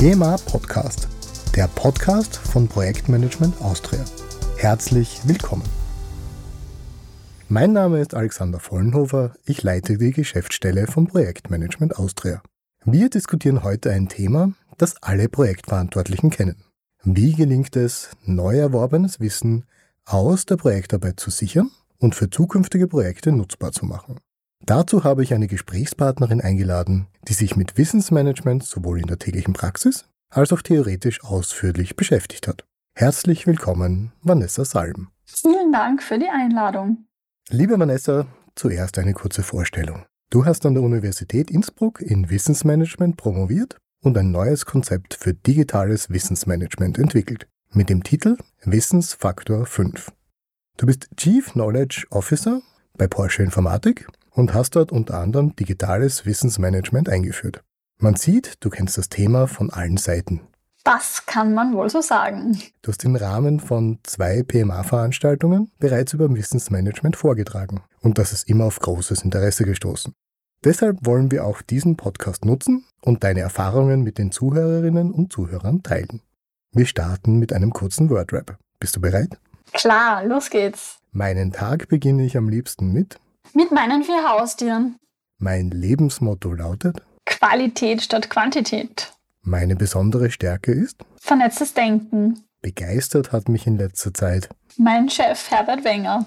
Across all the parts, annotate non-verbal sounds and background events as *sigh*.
PMA Podcast, der Podcast von Projektmanagement Austria. Herzlich willkommen. Mein Name ist Alexander Vollenhofer, ich leite die Geschäftsstelle von Projektmanagement Austria. Wir diskutieren heute ein Thema, das alle Projektverantwortlichen kennen. Wie gelingt es, neu erworbenes Wissen aus der Projektarbeit zu sichern und für zukünftige Projekte nutzbar zu machen? Dazu habe ich eine Gesprächspartnerin eingeladen, die sich mit Wissensmanagement sowohl in der täglichen Praxis als auch theoretisch ausführlich beschäftigt hat. Herzlich willkommen, Vanessa Salm. Vielen Dank für die Einladung. Liebe Vanessa, zuerst eine kurze Vorstellung. Du hast an der Universität Innsbruck in Wissensmanagement promoviert und ein neues Konzept für digitales Wissensmanagement entwickelt, mit dem Titel Wissensfaktor 5. Du bist Chief Knowledge Officer bei Porsche Informatik und hast dort unter anderem digitales Wissensmanagement eingeführt. Man sieht, du kennst das Thema von allen Seiten. Das kann man wohl so sagen. Du hast im Rahmen von zwei PMA-Veranstaltungen bereits über Wissensmanagement vorgetragen und das ist immer auf großes Interesse gestoßen. Deshalb wollen wir auch diesen Podcast nutzen und deine Erfahrungen mit den Zuhörerinnen und Zuhörern teilen. Wir starten mit einem kurzen Wordrap. Bist du bereit? Klar, los geht's. Meinen Tag beginne ich am liebsten mit mit meinen vier Haustieren. Mein Lebensmotto lautet Qualität statt Quantität. Meine besondere Stärke ist vernetztes Denken. Begeistert hat mich in letzter Zeit mein Chef Herbert Wenger.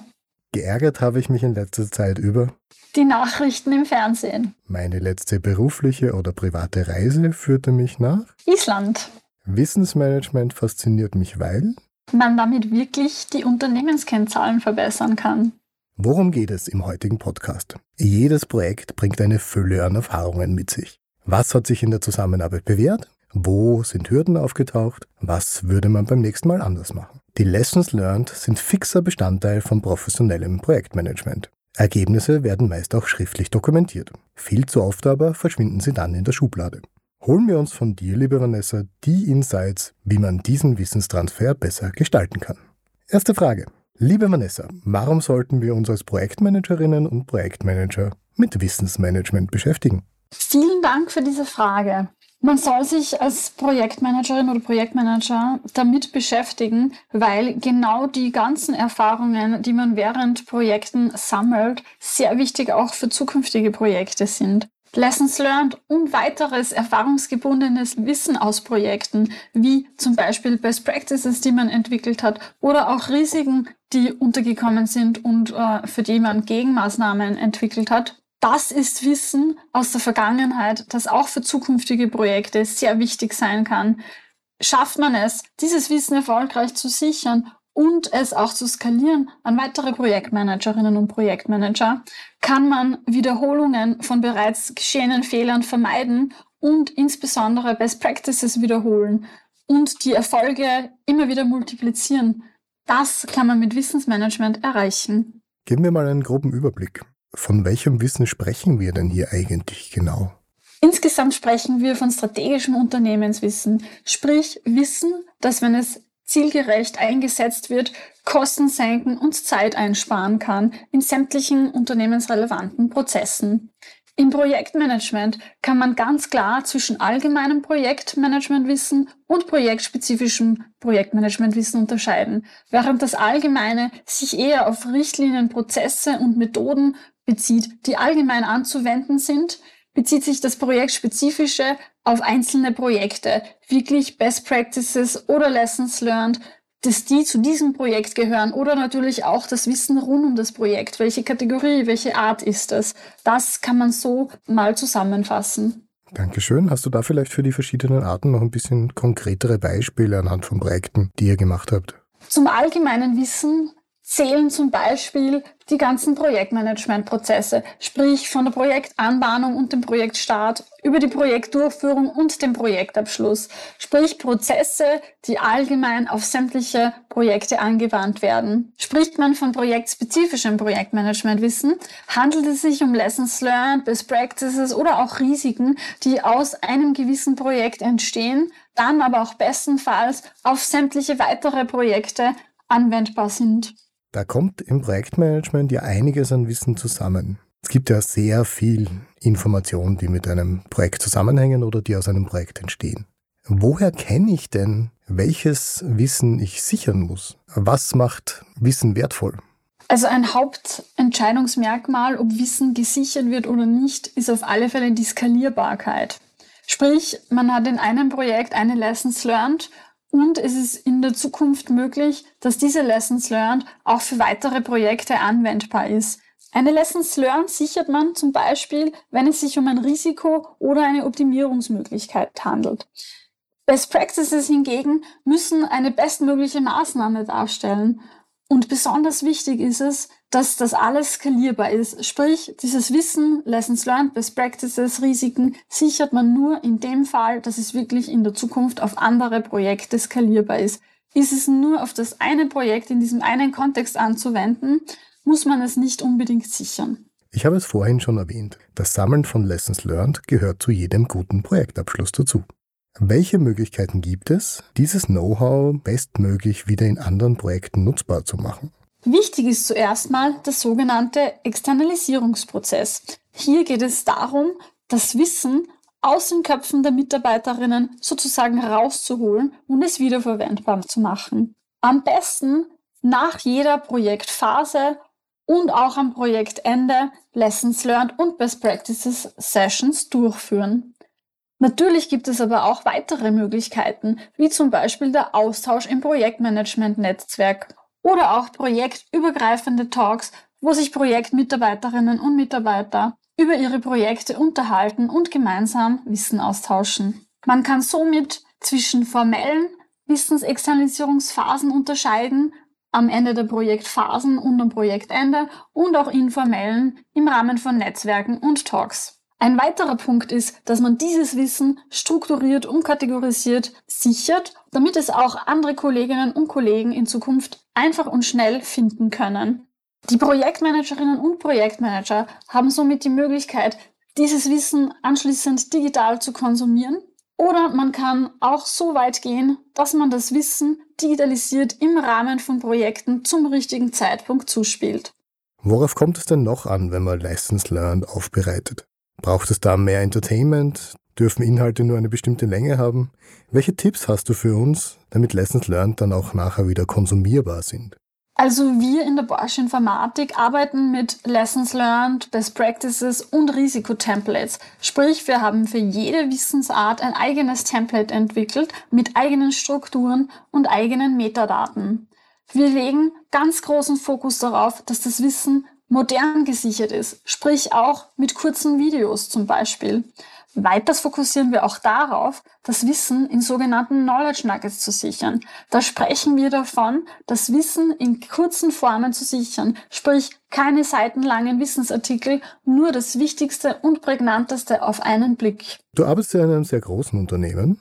Geärgert habe ich mich in letzter Zeit über die Nachrichten im Fernsehen. Meine letzte berufliche oder private Reise führte mich nach Island. Wissensmanagement fasziniert mich, weil man damit wirklich die Unternehmenskennzahlen verbessern kann. Worum geht es im heutigen Podcast? Jedes Projekt bringt eine Fülle an Erfahrungen mit sich. Was hat sich in der Zusammenarbeit bewährt? Wo sind Hürden aufgetaucht? Was würde man beim nächsten Mal anders machen? Die Lessons learned sind fixer Bestandteil von professionellem Projektmanagement. Ergebnisse werden meist auch schriftlich dokumentiert. Viel zu oft aber verschwinden sie dann in der Schublade. Holen wir uns von dir, liebe Vanessa, die Insights, wie man diesen Wissenstransfer besser gestalten kann. Erste Frage. Liebe Vanessa, warum sollten wir uns als Projektmanagerinnen und Projektmanager mit Wissensmanagement beschäftigen? Vielen Dank für diese Frage. Man soll sich als Projektmanagerin oder Projektmanager damit beschäftigen, weil genau die ganzen Erfahrungen, die man während Projekten sammelt, sehr wichtig auch für zukünftige Projekte sind. Lessons learned und weiteres erfahrungsgebundenes Wissen aus Projekten, wie zum Beispiel Best Practices, die man entwickelt hat, oder auch Risiken, die untergekommen sind und äh, für die man Gegenmaßnahmen entwickelt hat. Das ist Wissen aus der Vergangenheit, das auch für zukünftige Projekte sehr wichtig sein kann. Schafft man es, dieses Wissen erfolgreich zu sichern und es auch zu skalieren an weitere Projektmanagerinnen und Projektmanager, kann man Wiederholungen von bereits geschehenen Fehlern vermeiden und insbesondere Best Practices wiederholen und die Erfolge immer wieder multiplizieren. Das kann man mit Wissensmanagement erreichen. Geben wir mal einen groben Überblick. Von welchem Wissen sprechen wir denn hier eigentlich genau? Insgesamt sprechen wir von strategischem Unternehmenswissen, sprich Wissen, das, wenn es zielgerecht eingesetzt wird, Kosten senken und Zeit einsparen kann in sämtlichen unternehmensrelevanten Prozessen. Im Projektmanagement kann man ganz klar zwischen allgemeinem Projektmanagementwissen und projektspezifischem Projektmanagementwissen unterscheiden, während das Allgemeine sich eher auf Richtlinien, Prozesse und Methoden bezieht, die allgemein anzuwenden sind, bezieht sich das Projektspezifische auf einzelne Projekte, wirklich Best Practices oder Lessons Learned, dass die zu diesem Projekt gehören oder natürlich auch das Wissen rund um das Projekt. Welche Kategorie, welche Art ist das? Das kann man so mal zusammenfassen. Dankeschön. Hast du da vielleicht für die verschiedenen Arten noch ein bisschen konkretere Beispiele anhand von Projekten, die ihr gemacht habt? Zum allgemeinen Wissen zählen zum Beispiel die ganzen Projektmanagementprozesse, sprich von der Projektanbahnung und dem Projektstart über die Projektdurchführung und den Projektabschluss, sprich Prozesse, die allgemein auf sämtliche Projekte angewandt werden. Spricht man von projektspezifischem Projektmanagementwissen, handelt es sich um Lessons learned, Best Practices oder auch Risiken, die aus einem gewissen Projekt entstehen, dann aber auch bestenfalls auf sämtliche weitere Projekte anwendbar sind. Da kommt im Projektmanagement ja einiges an Wissen zusammen. Es gibt ja sehr viel Informationen, die mit einem Projekt zusammenhängen oder die aus einem Projekt entstehen. Woher kenne ich denn, welches Wissen ich sichern muss? Was macht Wissen wertvoll? Also ein Hauptentscheidungsmerkmal, ob Wissen gesichert wird oder nicht, ist auf alle Fälle die Skalierbarkeit. Sprich, man hat in einem Projekt eine Lessons learned und es ist in der Zukunft möglich, dass diese Lessons learned auch für weitere Projekte anwendbar ist. Eine Lessons learned sichert man zum Beispiel, wenn es sich um ein Risiko oder eine Optimierungsmöglichkeit handelt. Best Practices hingegen müssen eine bestmögliche Maßnahme darstellen. Und besonders wichtig ist es, dass das alles skalierbar ist. Sprich, dieses Wissen, Lessons learned, Best Practices, Risiken sichert man nur in dem Fall, dass es wirklich in der Zukunft auf andere Projekte skalierbar ist. Ist es nur auf das eine Projekt in diesem einen Kontext anzuwenden, muss man es nicht unbedingt sichern. Ich habe es vorhin schon erwähnt. Das Sammeln von Lessons learned gehört zu jedem guten Projektabschluss dazu. Welche Möglichkeiten gibt es, dieses Know-how bestmöglich wieder in anderen Projekten nutzbar zu machen? Wichtig ist zuerst mal der sogenannte Externalisierungsprozess. Hier geht es darum, das Wissen aus den Köpfen der Mitarbeiterinnen sozusagen rauszuholen und es wiederverwendbar zu machen. Am besten nach jeder Projektphase und auch am Projektende Lessons Learned und Best Practices Sessions durchführen. Natürlich gibt es aber auch weitere Möglichkeiten, wie zum Beispiel der Austausch im Projektmanagement-Netzwerk oder auch projektübergreifende Talks, wo sich Projektmitarbeiterinnen und Mitarbeiter über ihre Projekte unterhalten und gemeinsam Wissen austauschen. Man kann somit zwischen formellen Wissensexternalisierungsphasen unterscheiden, am Ende der Projektphasen und am Projektende und auch informellen im Rahmen von Netzwerken und Talks. Ein weiterer Punkt ist, dass man dieses Wissen strukturiert und kategorisiert sichert, damit es auch andere Kolleginnen und Kollegen in Zukunft einfach und schnell finden können. Die Projektmanagerinnen und Projektmanager haben somit die Möglichkeit, dieses Wissen anschließend digital zu konsumieren. Oder man kann auch so weit gehen, dass man das Wissen digitalisiert im Rahmen von Projekten zum richtigen Zeitpunkt zuspielt. Worauf kommt es denn noch an, wenn man Lessons Learned aufbereitet? Braucht es da mehr Entertainment? Dürfen Inhalte nur eine bestimmte Länge haben? Welche Tipps hast du für uns, damit Lessons Learned dann auch nachher wieder konsumierbar sind? Also wir in der Bosch Informatik arbeiten mit Lessons Learned, Best Practices und Risikotemplates. Sprich, wir haben für jede Wissensart ein eigenes Template entwickelt mit eigenen Strukturen und eigenen Metadaten. Wir legen ganz großen Fokus darauf, dass das Wissen modern gesichert ist, sprich auch mit kurzen Videos zum Beispiel. Weiters fokussieren wir auch darauf, das Wissen in sogenannten Knowledge Nuggets zu sichern. Da sprechen wir davon, das Wissen in kurzen Formen zu sichern, sprich keine seitenlangen Wissensartikel, nur das Wichtigste und Prägnanteste auf einen Blick. Du arbeitest ja in einem sehr großen Unternehmen.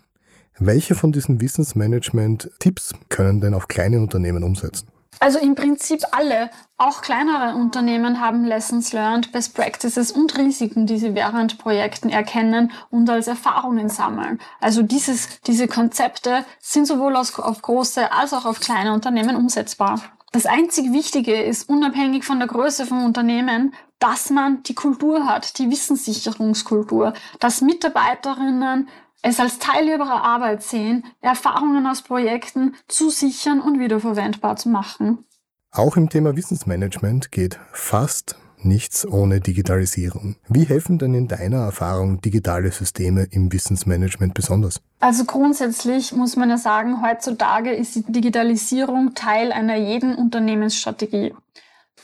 Welche von diesen Wissensmanagement-Tipps können denn auch kleine Unternehmen umsetzen? Also im Prinzip alle, auch kleinere Unternehmen haben Lessons learned, Best Practices und Risiken, die sie während Projekten erkennen und als Erfahrungen sammeln. Also dieses, diese Konzepte sind sowohl auf große als auch auf kleine Unternehmen umsetzbar. Das einzig Wichtige ist, unabhängig von der Größe vom Unternehmen, dass man die Kultur hat, die Wissenssicherungskultur, dass Mitarbeiterinnen es als Teil ihrer Arbeit sehen, Erfahrungen aus Projekten zu sichern und wiederverwendbar zu machen. Auch im Thema Wissensmanagement geht fast nichts ohne Digitalisierung. Wie helfen denn in deiner Erfahrung digitale Systeme im Wissensmanagement besonders? Also grundsätzlich muss man ja sagen, heutzutage ist die Digitalisierung Teil einer jeden Unternehmensstrategie.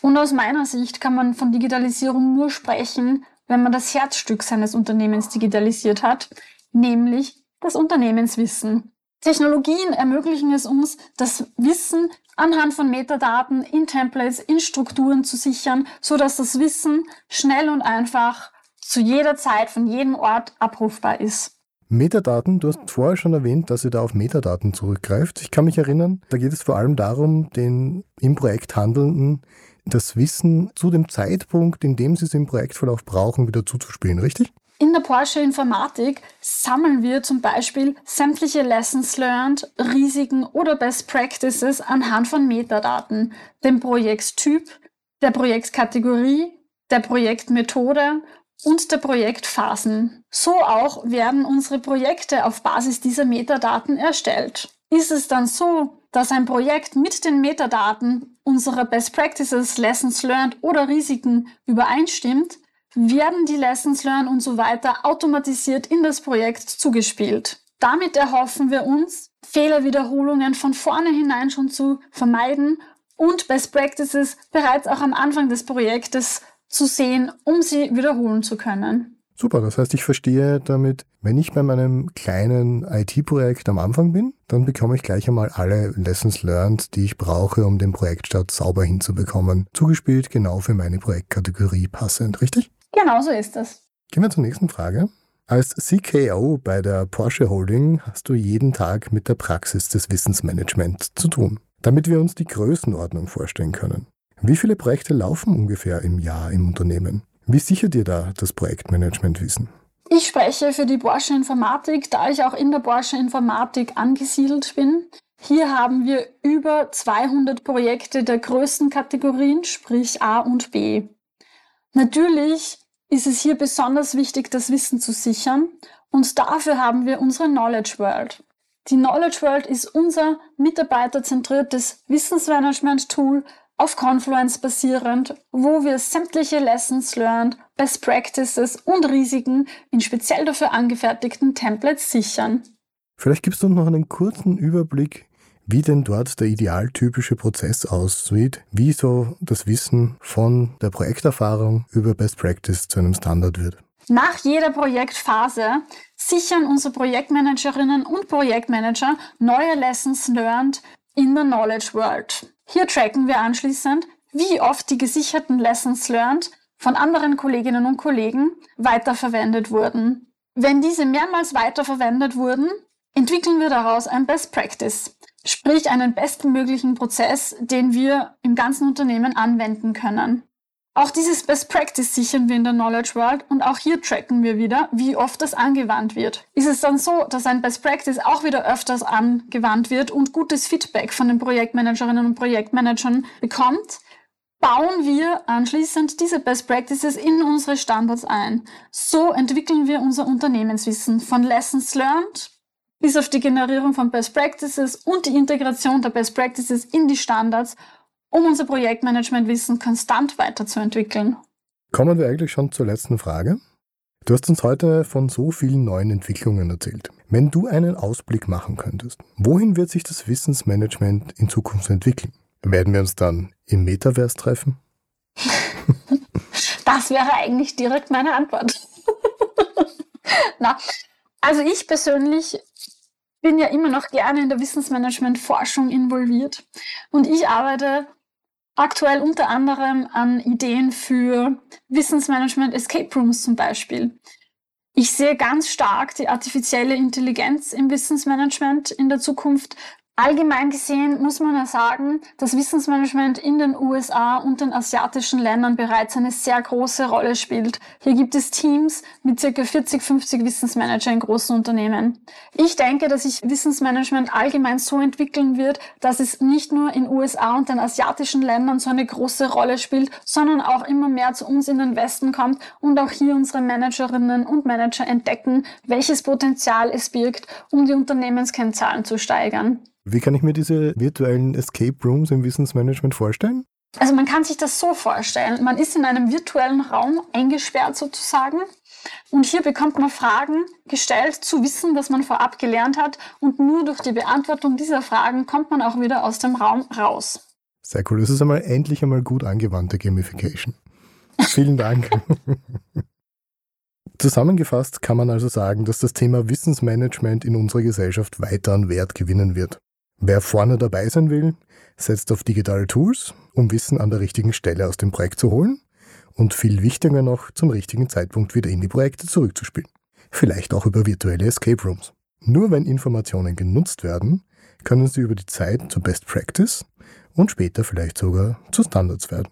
Und aus meiner Sicht kann man von Digitalisierung nur sprechen, wenn man das Herzstück seines Unternehmens digitalisiert hat, nämlich das Unternehmenswissen. Technologien ermöglichen es uns, das Wissen anhand von Metadaten in Templates, in Strukturen zu sichern, so dass das Wissen schnell und einfach zu jeder Zeit von jedem Ort abrufbar ist. Metadaten, du hast vorher schon erwähnt, dass ihr da auf Metadaten zurückgreift. Ich kann mich erinnern, da geht es vor allem darum, den im Projekt Handelnden das Wissen zu dem Zeitpunkt, in dem sie es im Projektverlauf brauchen, wieder zuzuspielen, richtig? In der Porsche Informatik sammeln wir zum Beispiel sämtliche Lessons learned, Risiken oder Best Practices anhand von Metadaten, dem Projekttyp, der Projektkategorie, der Projektmethode und der Projektphasen. So auch werden unsere Projekte auf Basis dieser Metadaten erstellt. Ist es dann so, dass ein Projekt mit den Metadaten unserer Best Practices, Lessons Learned oder Risiken übereinstimmt, werden die Lessons Learned und so weiter automatisiert in das Projekt zugespielt. Damit erhoffen wir uns, Fehlerwiederholungen von vornherein schon zu vermeiden und Best Practices bereits auch am Anfang des Projektes zu sehen, um sie wiederholen zu können. Super, das heißt, ich verstehe damit, wenn ich bei meinem kleinen IT-Projekt am Anfang bin, dann bekomme ich gleich einmal alle Lessons learned, die ich brauche, um den Projektstart sauber hinzubekommen, zugespielt genau für meine Projektkategorie passend, richtig? Genau so ist das. Gehen wir zur nächsten Frage. Als CKO bei der Porsche Holding hast du jeden Tag mit der Praxis des Wissensmanagements zu tun. Damit wir uns die Größenordnung vorstellen können. Wie viele Projekte laufen ungefähr im Jahr im Unternehmen? Wie sichert ihr da das Projektmanagementwissen? Ich spreche für die Porsche Informatik, da ich auch in der Porsche Informatik angesiedelt bin. Hier haben wir über 200 Projekte der größten Kategorien, sprich A und B. Natürlich ist es hier besonders wichtig, das Wissen zu sichern und dafür haben wir unsere Knowledge World. Die Knowledge World ist unser mitarbeiterzentriertes Wissensmanagement-Tool, auf Confluence basierend, wo wir sämtliche Lessons learned, Best Practices und Risiken in speziell dafür angefertigten Templates sichern. Vielleicht gibst du uns noch einen kurzen Überblick, wie denn dort der idealtypische Prozess aussieht, wie so das Wissen von der Projekterfahrung über Best Practice zu einem Standard wird. Nach jeder Projektphase sichern unsere Projektmanagerinnen und Projektmanager neue Lessons learned in der Knowledge World. Hier tracken wir anschließend, wie oft die gesicherten Lessons learned von anderen Kolleginnen und Kollegen weiterverwendet wurden. Wenn diese mehrmals weiterverwendet wurden, entwickeln wir daraus ein Best Practice, sprich einen bestmöglichen Prozess, den wir im ganzen Unternehmen anwenden können. Auch dieses Best Practice sichern wir in der Knowledge World und auch hier tracken wir wieder, wie oft das angewandt wird. Ist es dann so, dass ein Best Practice auch wieder öfters angewandt wird und gutes Feedback von den Projektmanagerinnen und Projektmanagern bekommt, bauen wir anschließend diese Best Practices in unsere Standards ein. So entwickeln wir unser Unternehmenswissen von Lessons Learned bis auf die Generierung von Best Practices und die Integration der Best Practices in die Standards um unser Projektmanagementwissen konstant weiterzuentwickeln. Kommen wir eigentlich schon zur letzten Frage. Du hast uns heute von so vielen neuen Entwicklungen erzählt. Wenn du einen Ausblick machen könntest, wohin wird sich das Wissensmanagement in Zukunft entwickeln? Werden wir uns dann im Metaverse treffen? *laughs* das wäre eigentlich direkt meine Antwort. *laughs* Na, also ich persönlich bin ja immer noch gerne in der Wissensmanagement-Forschung involviert und ich arbeite aktuell unter anderem an Ideen für Wissensmanagement Escape Rooms zum Beispiel. Ich sehe ganz stark die artifizielle Intelligenz im Wissensmanagement in der Zukunft Allgemein gesehen muss man ja sagen, dass Wissensmanagement in den USA und den asiatischen Ländern bereits eine sehr große Rolle spielt. Hier gibt es Teams mit circa 40, 50 Wissensmanager in großen Unternehmen. Ich denke, dass sich Wissensmanagement allgemein so entwickeln wird, dass es nicht nur in USA und den asiatischen Ländern so eine große Rolle spielt, sondern auch immer mehr zu uns in den Westen kommt und auch hier unsere Managerinnen und Manager entdecken, welches Potenzial es birgt, um die Unternehmenskennzahlen zu steigern. Wie kann ich mir diese virtuellen Escape Rooms im Wissensmanagement vorstellen? Also man kann sich das so vorstellen. Man ist in einem virtuellen Raum eingesperrt sozusagen. Und hier bekommt man Fragen gestellt zu Wissen, das man vorab gelernt hat. Und nur durch die Beantwortung dieser Fragen kommt man auch wieder aus dem Raum raus. Sehr cool. Das ist einmal endlich einmal gut angewandte Gamification. Vielen Dank. *laughs* Zusammengefasst kann man also sagen, dass das Thema Wissensmanagement in unserer Gesellschaft weiter an Wert gewinnen wird. Wer vorne dabei sein will, setzt auf digitale Tools, um Wissen an der richtigen Stelle aus dem Projekt zu holen und viel wichtiger noch, zum richtigen Zeitpunkt wieder in die Projekte zurückzuspielen. Vielleicht auch über virtuelle Escape Rooms. Nur wenn Informationen genutzt werden, können sie über die Zeit zur Best Practice und später vielleicht sogar zu Standards werden.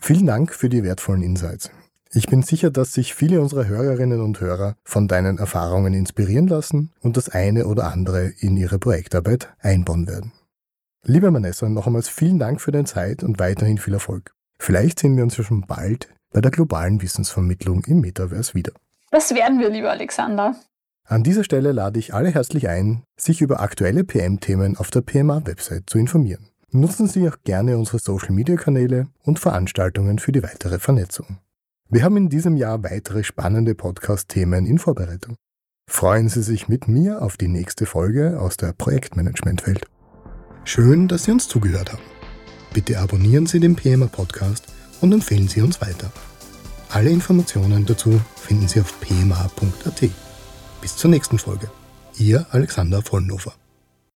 Vielen Dank für die wertvollen Insights. Ich bin sicher, dass sich viele unserer Hörerinnen und Hörer von deinen Erfahrungen inspirieren lassen und das eine oder andere in ihre Projektarbeit einbauen werden. Liebe Vanessa, noch einmal vielen Dank für deine Zeit und weiterhin viel Erfolg. Vielleicht sehen wir uns ja schon bald bei der globalen Wissensvermittlung im Metaverse wieder. Das werden wir, lieber Alexander. An dieser Stelle lade ich alle herzlich ein, sich über aktuelle PM-Themen auf der PMA-Website zu informieren. Nutzen Sie auch gerne unsere Social-Media-Kanäle und Veranstaltungen für die weitere Vernetzung. Wir haben in diesem Jahr weitere spannende Podcast-Themen in Vorbereitung. Freuen Sie sich mit mir auf die nächste Folge aus der Projektmanagement-Welt. Schön, dass Sie uns zugehört haben. Bitte abonnieren Sie den PMA Podcast und empfehlen Sie uns weiter. Alle Informationen dazu finden Sie auf pma.at. Bis zur nächsten Folge. Ihr Alexander Vollnofer.